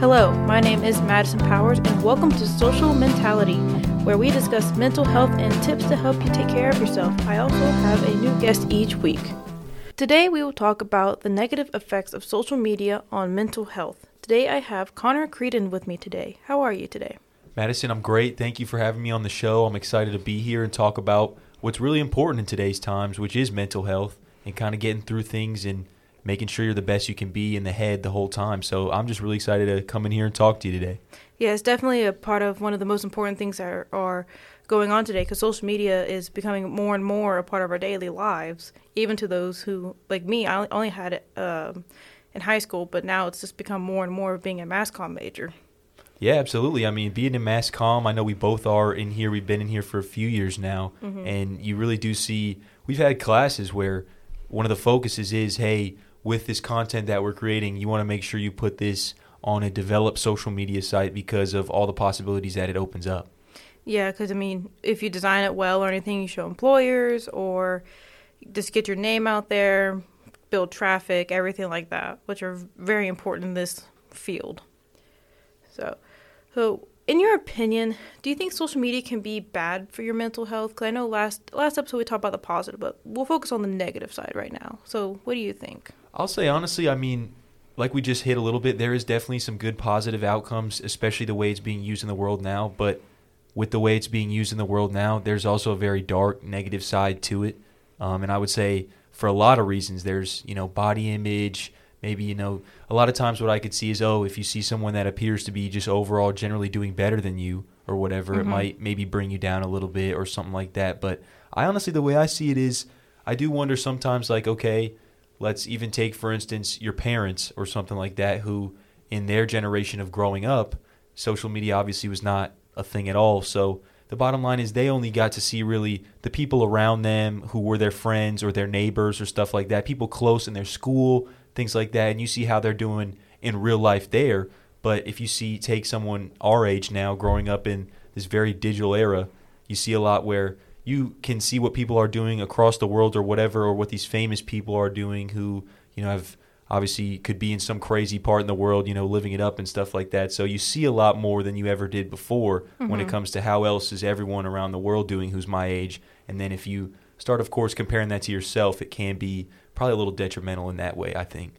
Hello, my name is Madison Powers, and welcome to Social Mentality, where we discuss mental health and tips to help you take care of yourself. I also have a new guest each week. Today, we will talk about the negative effects of social media on mental health. Today, I have Connor Creedon with me today. How are you today? Madison, I'm great. Thank you for having me on the show. I'm excited to be here and talk about what's really important in today's times, which is mental health and kind of getting through things and making sure you're the best you can be in the head the whole time. So I'm just really excited to come in here and talk to you today. Yeah, it's definitely a part of one of the most important things that are, are going on today because social media is becoming more and more a part of our daily lives, even to those who, like me, I only had it um, in high school, but now it's just become more and more of being a mass comm major. Yeah, absolutely. I mean, being in mass comm, I know we both are in here. We've been in here for a few years now, mm-hmm. and you really do see. We've had classes where one of the focuses is, hey, with this content that we're creating, you want to make sure you put this on a developed social media site because of all the possibilities that it opens up. Yeah, because I mean, if you design it well or anything, you show employers or just get your name out there, build traffic, everything like that, which are very important in this field. So, so in your opinion, do you think social media can be bad for your mental health? Because I know last last episode we talked about the positive, but we'll focus on the negative side right now. So, what do you think? I'll say honestly, I mean, like we just hit a little bit, there is definitely some good positive outcomes, especially the way it's being used in the world now. But with the way it's being used in the world now, there's also a very dark negative side to it. Um, and I would say for a lot of reasons, there's you know body image maybe you know a lot of times what i could see is oh if you see someone that appears to be just overall generally doing better than you or whatever mm-hmm. it might maybe bring you down a little bit or something like that but i honestly the way i see it is i do wonder sometimes like okay let's even take for instance your parents or something like that who in their generation of growing up social media obviously was not a thing at all so the bottom line is they only got to see really the people around them who were their friends or their neighbors or stuff like that people close in their school things like that, and you see how they're doing in real life there. But if you see, take someone our age now, growing up in this very digital era, you see a lot where you can see what people are doing across the world or whatever, or what these famous people are doing who, you know, have obviously could be in some crazy part in the world, you know, living it up and stuff like that. So you see a lot more than you ever did before mm-hmm. when it mm-hmm. comes to how else is everyone around the world doing who's my age. And then if you start, of course, comparing that to yourself, it can be probably a little detrimental in that way. I think.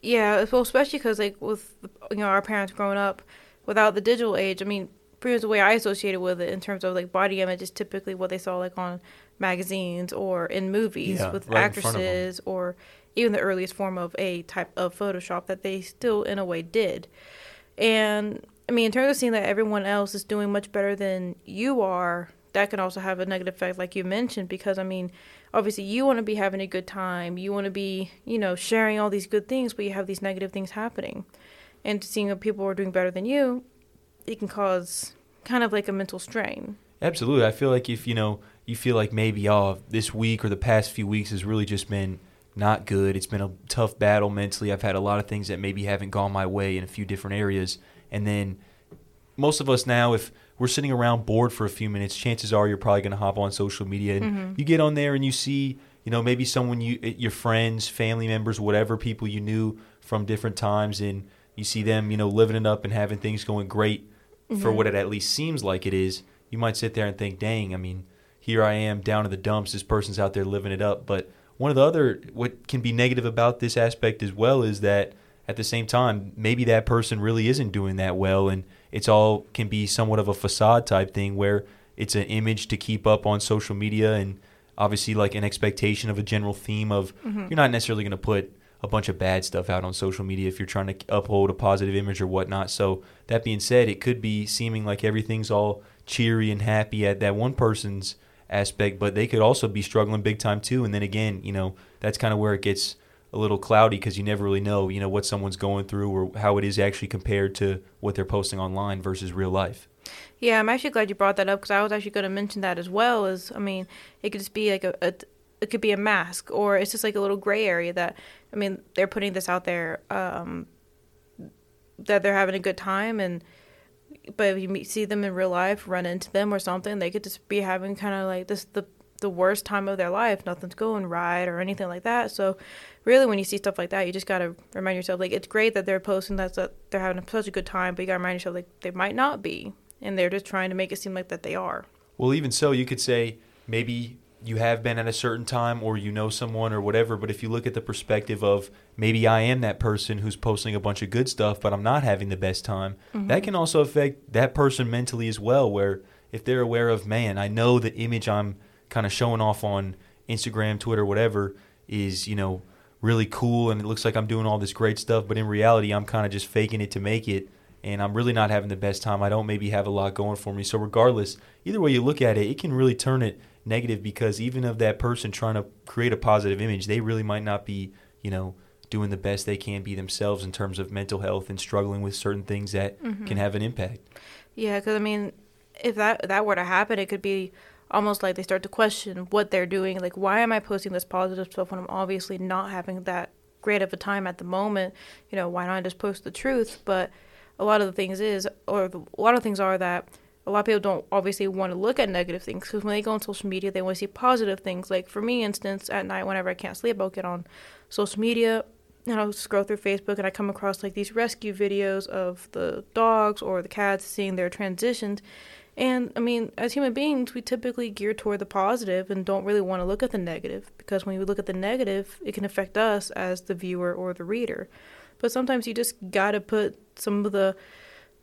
Yeah, well, especially because like with you know our parents growing up without the digital age. I mean, pretty much the way I associated with it in terms of like body image is typically what they saw like on magazines or in movies yeah, with right actresses or even the earliest form of a type of Photoshop that they still in a way did. And I mean, in terms of seeing that everyone else is doing much better than you are, that can also have a negative effect, like you mentioned, because I mean, obviously you want to be having a good time, you want to be, you know, sharing all these good things, but you have these negative things happening. And seeing that people are doing better than you, it can cause kind of like a mental strain. Absolutely. I feel like if, you know, you feel like maybe, oh, this week or the past few weeks has really just been not good. It's been a tough battle mentally. I've had a lot of things that maybe haven't gone my way in a few different areas. And then most of us now, if we're sitting around bored for a few minutes, chances are you're probably going to hop on social media and mm-hmm. you get on there and you see, you know, maybe someone you, eh, your friends, family members, whatever people you knew from different times, and you see them, you know, living it up and having things going great mm-hmm. for what it at least seems like it is. You might sit there and think, dang, I mean, here I am down in the dumps. This person's out there living it up. But one of the other, what can be negative about this aspect as well is that at the same time, maybe that person really isn't doing that well and it's all can be somewhat of a facade type thing where it's an image to keep up on social media and obviously like an expectation of a general theme of mm-hmm. you're not necessarily going to put a bunch of bad stuff out on social media if you're trying to uphold a positive image or whatnot. So that being said, it could be seeming like everything's all cheery and happy at that one person's aspect, but they could also be struggling big time too. And then again, you know, that's kind of where it gets a little cloudy because you never really know, you know, what someone's going through or how it is actually compared to what they're posting online versus real life. Yeah, I'm actually glad you brought that up because I was actually going to mention that as well. As I mean, it could just be like a, a, it could be a mask or it's just like a little gray area that I mean they're putting this out there um, that they're having a good time and but if you meet, see them in real life, run into them or something, they could just be having kind of like this the the worst time of their life. Nothing's going right or anything like that. So, really, when you see stuff like that, you just gotta remind yourself like it's great that they're posting that that they're having such a good time, but you gotta remind yourself like they might not be, and they're just trying to make it seem like that they are. Well, even so, you could say maybe you have been at a certain time or you know someone or whatever, but if you look at the perspective of maybe I am that person who's posting a bunch of good stuff, but I'm not having the best time, mm-hmm. that can also affect that person mentally as well, where if they're aware of, man, I know the image I'm kind of showing off on Instagram, Twitter, whatever, is, you know, really cool and it looks like I'm doing all this great stuff, but in reality, I'm kind of just faking it to make it and I'm really not having the best time. I don't maybe have a lot going for me. So regardless, either way you look at it, it can really turn it negative because even of that person trying to create a positive image, they really might not be, you know, doing the best they can be themselves in terms of mental health and struggling with certain things that mm-hmm. can have an impact. Yeah, because I mean, if that that were to happen, it could be almost like they start to question what they're doing. Like, why am I posting this positive stuff when I'm obviously not having that great of a time at the moment? You know, why not just post the truth? But a lot of the things is, or a lot of things are that a lot of people don't obviously want to look at negative things because when they go on social media, they want to see positive things. Like for me, instance, at night whenever I can't sleep, I'll get on social media and I'll scroll through Facebook and I come across like these rescue videos of the dogs or the cats seeing their transitions. And I mean, as human beings, we typically gear toward the positive and don't really want to look at the negative because when we look at the negative, it can affect us as the viewer or the reader. But sometimes you just got to put some of the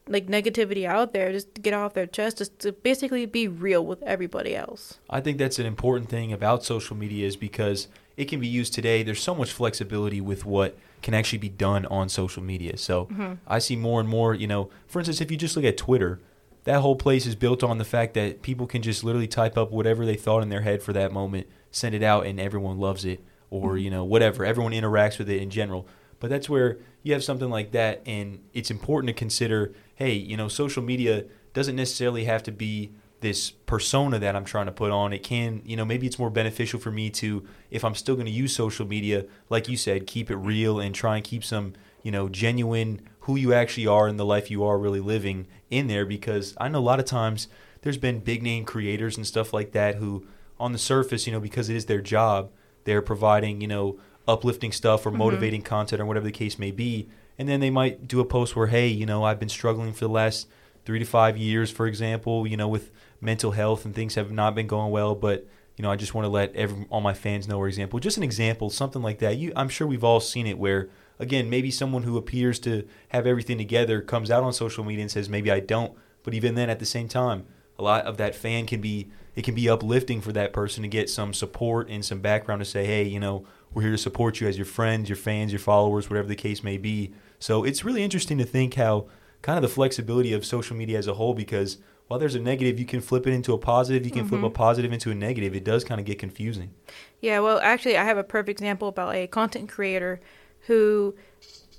like negativity out there just to get off their chest just to basically be real with everybody else. I think that's an important thing about social media is because it can be used today. There's so much flexibility with what can actually be done on social media. So mm-hmm. i see more and more you know for instance if you just look at twitter that whole place is built on the fact that people can just literally type up whatever they thought in their head for that moment send it out and everyone loves it or mm-hmm. you know whatever. Everyone interacts with it in general. But that's where you have something like that, and it's important to consider hey, you know, social media doesn't necessarily have to be this persona that I'm trying to put on. It can, you know, maybe it's more beneficial for me to, if I'm still going to use social media, like you said, keep it real and try and keep some, you know, genuine who you actually are and the life you are really living in there. Because I know a lot of times there's been big name creators and stuff like that who, on the surface, you know, because it is their job, they're providing, you know, uplifting stuff or mm-hmm. motivating mm-hmm. content or whatever the case may be. And then they might do a post where, hey, you know, I've been struggling for the last three to five years, for example, you know, with mental health and things have not been going well, but you know, I just want to let every, all my fans know, for example, just an example, something like that. You, I'm sure we've all seen it where, again, maybe someone who appears to have everything together comes out on social media and says, maybe I don't. But even then, at the same time, a lot of that fan can be, it can be uplifting for that person to get some support and some background to say, hey, you know, we're here to support you as your friends, your fans, your followers, whatever the case may be. So it's really interesting to think how kind of the flexibility of social media as a whole because while there's a negative, you can flip it into a positive. You can mm-hmm. flip a mm-hmm. positive into a negative. It does kind of get confusing. Yeah, well, actually, I have a perfect example about a content creator who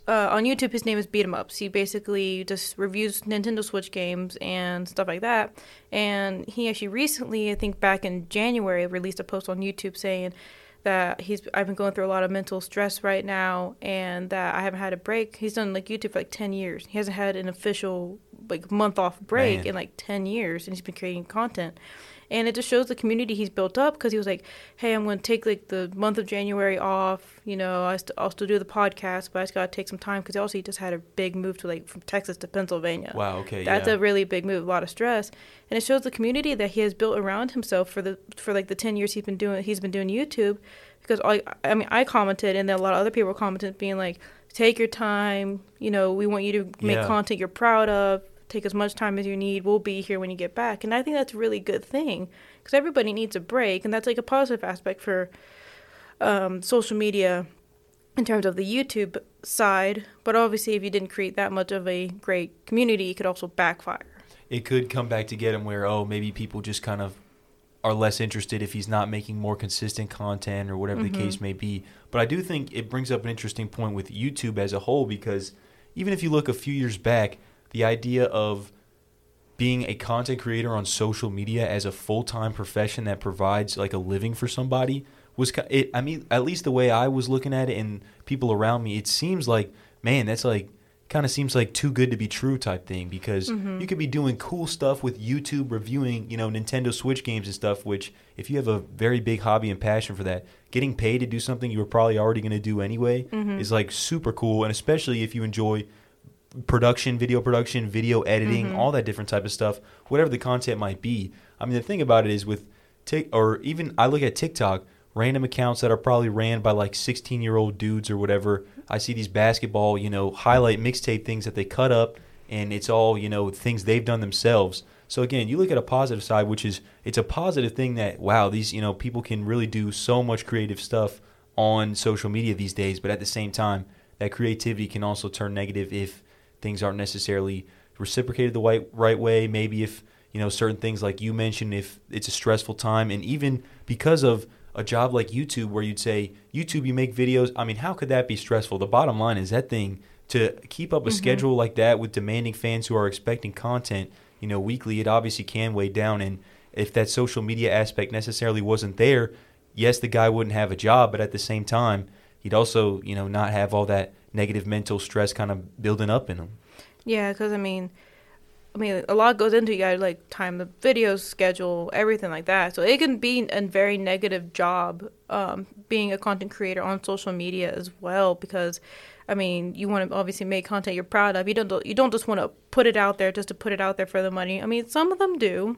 uh, on YouTube, his name is Beat 'em Ups. He basically just reviews Nintendo Switch games and stuff like that. And he actually recently, I think back in January, released a post on YouTube saying that he's I've been going through a lot of mental stress right now and that I haven't had a break. He's done like YouTube for like 10 years. He hasn't had an official like month off break Man. in like 10 years and he's been creating content and it just shows the community he's built up because he was like, "Hey, I'm going to take like the month of January off. You know, I st- I'll still do the podcast, but I just got to take some time because also he just had a big move to like from Texas to Pennsylvania. Wow, okay, that's yeah. a really big move, a lot of stress, and it shows the community that he has built around himself for the for like the ten years he's been doing he's been doing YouTube. Because I, I mean, I commented, and then a lot of other people commented, being like, "Take your time. You know, we want you to make yeah. content you're proud of take as much time as you need. We'll be here when you get back. And I think that's a really good thing because everybody needs a break. And that's like a positive aspect for um, social media in terms of the YouTube side. But obviously, if you didn't create that much of a great community, it could also backfire. It could come back to get him where, oh, maybe people just kind of are less interested if he's not making more consistent content or whatever mm-hmm. the case may be. But I do think it brings up an interesting point with YouTube as a whole because even if you look a few years back, the idea of being a content creator on social media as a full-time profession that provides like a living for somebody was it I mean at least the way I was looking at it and people around me it seems like man that's like kind of seems like too good to be true type thing because Mm-hmm. you could be doing cool stuff with YouTube reviewing, you know, Nintendo Switch games and stuff, which if you have a very big hobby and passion for that, getting paid to do something you were probably already going to do anyway Mm-hmm. is like super cool and especially if you enjoy production, video production, video editing, Mm-hmm. all that different type of stuff, whatever the content might be. I mean, the thing about it is with Tik or even I look at TikTok, random accounts that are probably ran by like 16 year old dudes or whatever. I see these basketball, you know, highlight mixtape things that they cut up, and it's all you know things they've done themselves. So again, you look at a positive side, which is it's a positive thing that wow, these you know people can really do so much creative stuff on social media these days. But at the same time, that creativity can also turn negative if things aren't necessarily reciprocated the right right way. Maybe if you know certain things like you mentioned, if it's a stressful time, and even because of a job like YouTube, where you'd say YouTube, you make videos. I mean, how could that be stressful? The bottom line is that thing to keep up a mm-hmm. schedule like that with demanding fans who are expecting content, you know, weekly. It obviously can weigh down, and if that social media aspect necessarily wasn't there, yes, the guy wouldn't have a job, but at the same time, he'd also, you know, not have all that negative mental stress kind of building up in them. Yeah, because I mean, I mean, a lot goes into you got to like time the video schedule, everything like that. So it can be a very negative job um, being a content creator on social media as well. Because, I mean, you want to obviously make content you're proud of. You don't you don't just want to put it out there just to put it out there for the money. I mean, some of them do,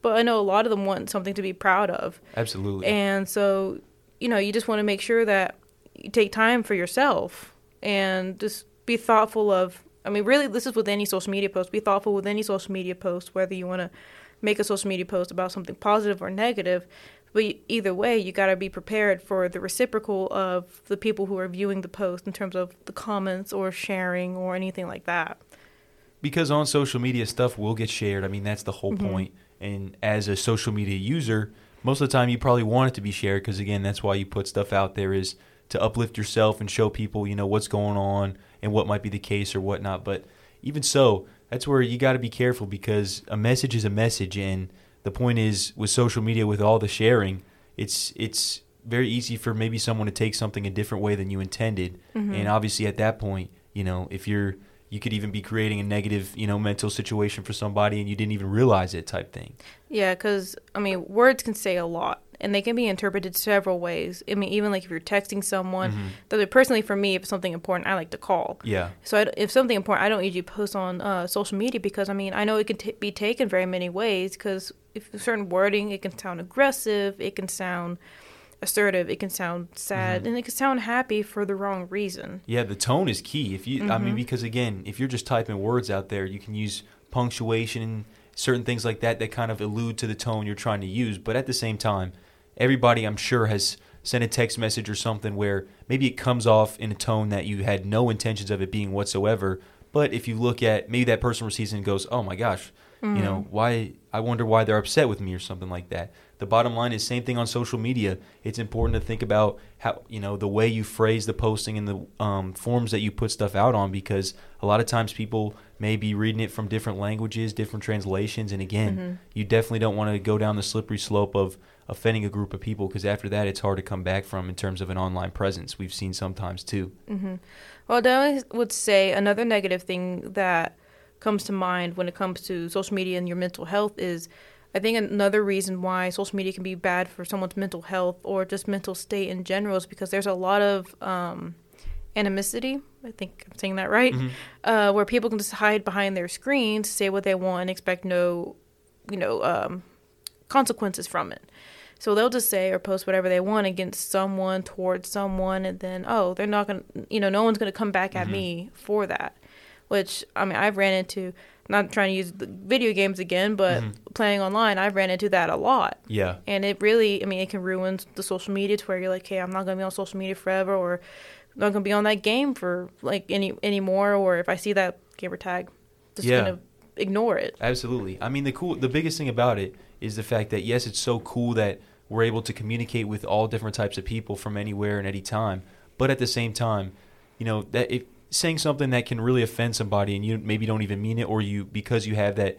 but I know a lot of them want something to be proud of. Absolutely. And so, you know, you just want to make sure that you take time for yourself and just be thoughtful of. I mean, really, this is with any social media post. Be thoughtful with any social media post, whether you want to make a social media post about something positive or negative. But either way, you got to be prepared for the reciprocal of the people who are viewing the post in terms of the comments or sharing or anything like that. because on social media stuff will get shared. I mean, that's the whole Mhm. point. And as a social media user, most of the time you probably want it to be shared because again, that's why you put stuff out there is to uplift yourself and show people, you know, what's going on and what might be the case or whatnot. But even so, that's where you got to be careful because a message is a message, and the point is with social media, with all the sharing, it's it's very easy for maybe someone to take something a different way than you intended, Mm-hmm. and obviously at that point, you know, if you're you could even be creating a negative, you know, mental situation for somebody and you didn't even realize it type thing. Yeah, because I mean, words can say a lot, and they can be interpreted several ways. I mean, even like if you're texting someone. Mhm. though Personally, for me, if it's something important, I like to call. Yeah. So I, if something important, I don't usually post on uh, social media because I mean I know it can t- be taken very many ways. Because if certain wording, it can sound aggressive, it can sound assertive, it can sound sad, Mhm. and it can sound happy for the wrong reason. Yeah, the tone is key. If you, I mean, Mhm. because again, if you're just typing words out there, you can use punctuation and certain things like that that kind of allude to the tone you're trying to use. But at the same time, everybody, I'm sure, has sent a text message or something where maybe it comes off in a tone that you had no intentions of it being whatsoever. But if you look at maybe that person receives it and goes, "Oh my gosh, you know why? I wonder why they're upset with me or something like that." The bottom line is same thing on social media. It's important to think about how you know the way you phrase the posting and the um, forms that you put stuff out on because a lot of times people may be reading it from different languages, different translations, and again, Mhm. you definitely don't want to go down the slippery slope of offending a group of people because after that, it's hard to come back from in terms of an online presence. We've seen sometimes too. hmm Well, I would say another negative thing that comes to mind when it comes to social media and your mental health is I think another reason why social media can be bad for someone's mental health or just mental state in general is because there's a lot of um, animosity. I think I'm saying that right. Mhm. Uh, where people can just hide behind their screens, say what they want, and expect no, you know, um, consequences from it. So they'll just say or post whatever they want against someone, towards someone, and then oh, they're not gonna, you know, no one's gonna come back at Mhm. me for that. Which I mean, I've ran into. Not trying to use the video games again, but Mhm. playing online, I've ran into that a lot. Yeah. And it really, I mean, it can ruin the social media to where you're like, hey, I'm not gonna be on social media forever, or I'm not gonna be on that game for like any anymore, or if I see that gamer tag, just Yeah. gonna ignore it. Absolutely. I mean, the cool, the biggest thing about it is the fact that yes, it's so cool that we're able to communicate with all different types of people from anywhere and any time. But at the same time, you know that if saying something that can really offend somebody and you maybe don't even mean it, or you because you have that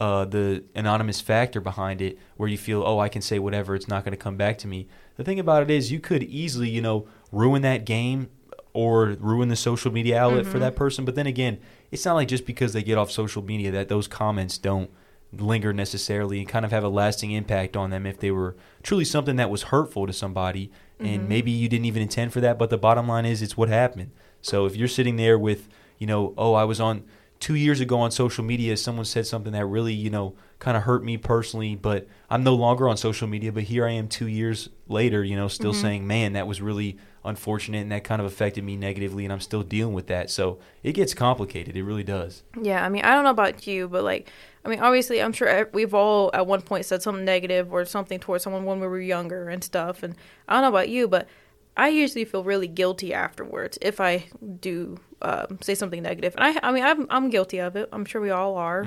uh, the anonymous factor behind it, where you feel, oh, I can say whatever, it's not going to come back to me. The thing about it is, you could easily, you know, ruin that game or ruin the social media outlet for Mhm. that person. But then again, it's not like just because they get off social media that those comments don't linger necessarily and kind of have a lasting impact on them if they were truly something that was hurtful to somebody and Mhm. maybe you didn't even intend for that but the bottom line is it's what happened so if you're sitting there with you know oh i was on two years ago on social media someone said something that really you know kind of hurt me personally but i'm no longer on social media but here i am two years later you know still Mhm. saying man that was really unfortunate and that kind of affected me negatively and i'm still dealing with that so it gets complicated it really does Yeah, I mean, I don't know about you, but like, I mean, obviously, I'm sure we've all at one point said something negative or something towards someone when we were younger and stuff. And I don't know about you, but I usually feel really guilty afterwards if I do um, say something negative. And I, I mean, I'm I'm guilty of it. I'm sure we all are.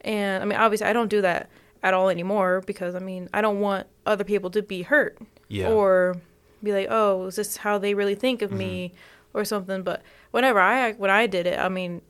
And I mean, obviously, I don't do that at all anymore because I mean, I don't want other people to be hurt yeah or be like, "Oh, is this how they really think of me?" or something. But whenever I when I did it, I mean,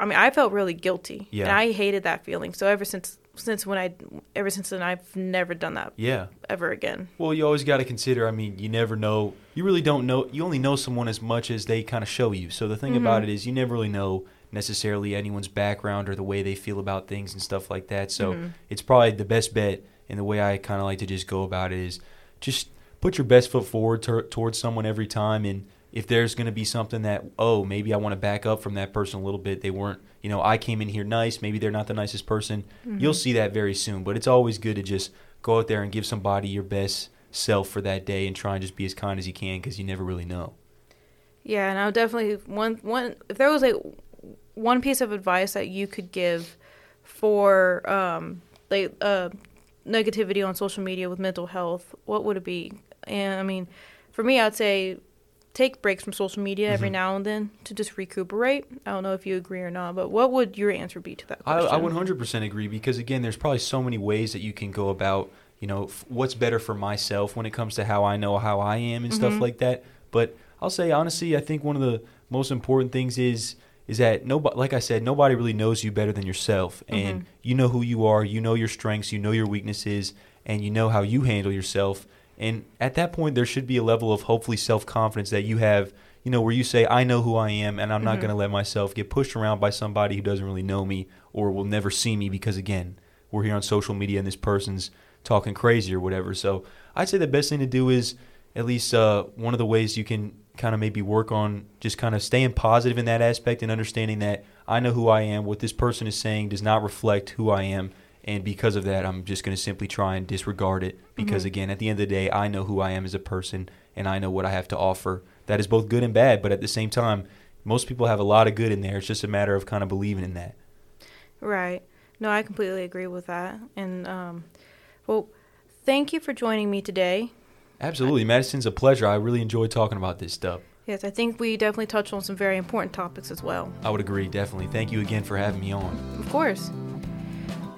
I mean, I felt really guilty, Yeah. and I hated that feeling. So ever since since when I ever since then, I've never done that yeah ever again. Well, you always got to consider. I mean, you never know. You really don't know. You only know someone as much as they kind of show you. So the thing about Mhm. it is, you never really know necessarily anyone's background or the way they feel about things and stuff like that. So Mhm. it's probably the best bet. And the way I kind of like to just go about it is just put your best foot forward tor- towards someone every time. And if there's going to be something that, oh, maybe I want to back up from that person a little bit. They weren't, you know, I came in here nice. Maybe they're not the nicest person. You'll Mhm. see that very soon. But it's always good to just go out there and give somebody your best self for that day and try and just be as kind as you can because you never really know. Yeah, and I would definitely one one if there was like one piece of advice that you could give for um like uh negativity on social media with mental health, what would it be? And I mean, for me, I'd say take breaks from social media every Mhm. now and then to just recuperate. I don't know if you agree or not, but what would your answer be to that question? I 100% agree because again, there's probably so many ways that you can go about, you know, f- what's better for myself when it comes to how I know how I am and stuff Mhm. like that. But I'll say honestly, I think one of the most important things is is that nobody, like I said, nobody really knows you better than yourself, and Mhm. you know who you are, you know your strengths, you know your weaknesses, and you know how you handle yourself. And at that point, there should be a level of hopefully self confidence that you have, you know, where you say, I know who I am, and I'm not Mhm. going to let myself get pushed around by somebody who doesn't really know me or will never see me because, again, we're here on social media and this person's talking crazy or whatever. So I'd say the best thing to do is at least uh, one of the ways you can kind of maybe work on just kind of staying positive in that aspect and understanding that I know who I am. What this person is saying does not reflect who I am. And because of that, I'm just going to simply try and disregard it. Because Mhm. again, at the end of the day, I know who I am as a person and I know what I have to offer. That is both good and bad. But at the same time, most people have a lot of good in there. It's just a matter of kind of believing in that. Right. No, I completely agree with that. And um, well, thank you for joining me today. Absolutely. Madison's a pleasure. I really enjoy talking about this stuff. Yes, I think we definitely touched on some very important topics as well. I would agree, definitely. Thank you again for having me on. Of course.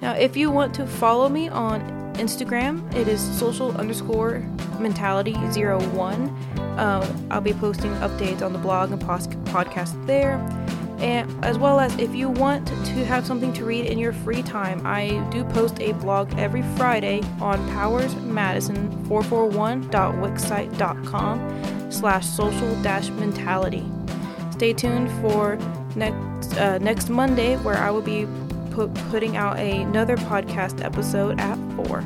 Now, if you want to follow me on Instagram, it is social underscore mentality zero one. Um, I'll be posting updates on the blog and podcast there. And as well as if you want to have something to read in your free time, I do post a blog every Friday on powersmadison441.wixsite.com slash social dash mentality. Stay tuned for next uh, next Monday where I will be put, putting out another podcast episode at 4.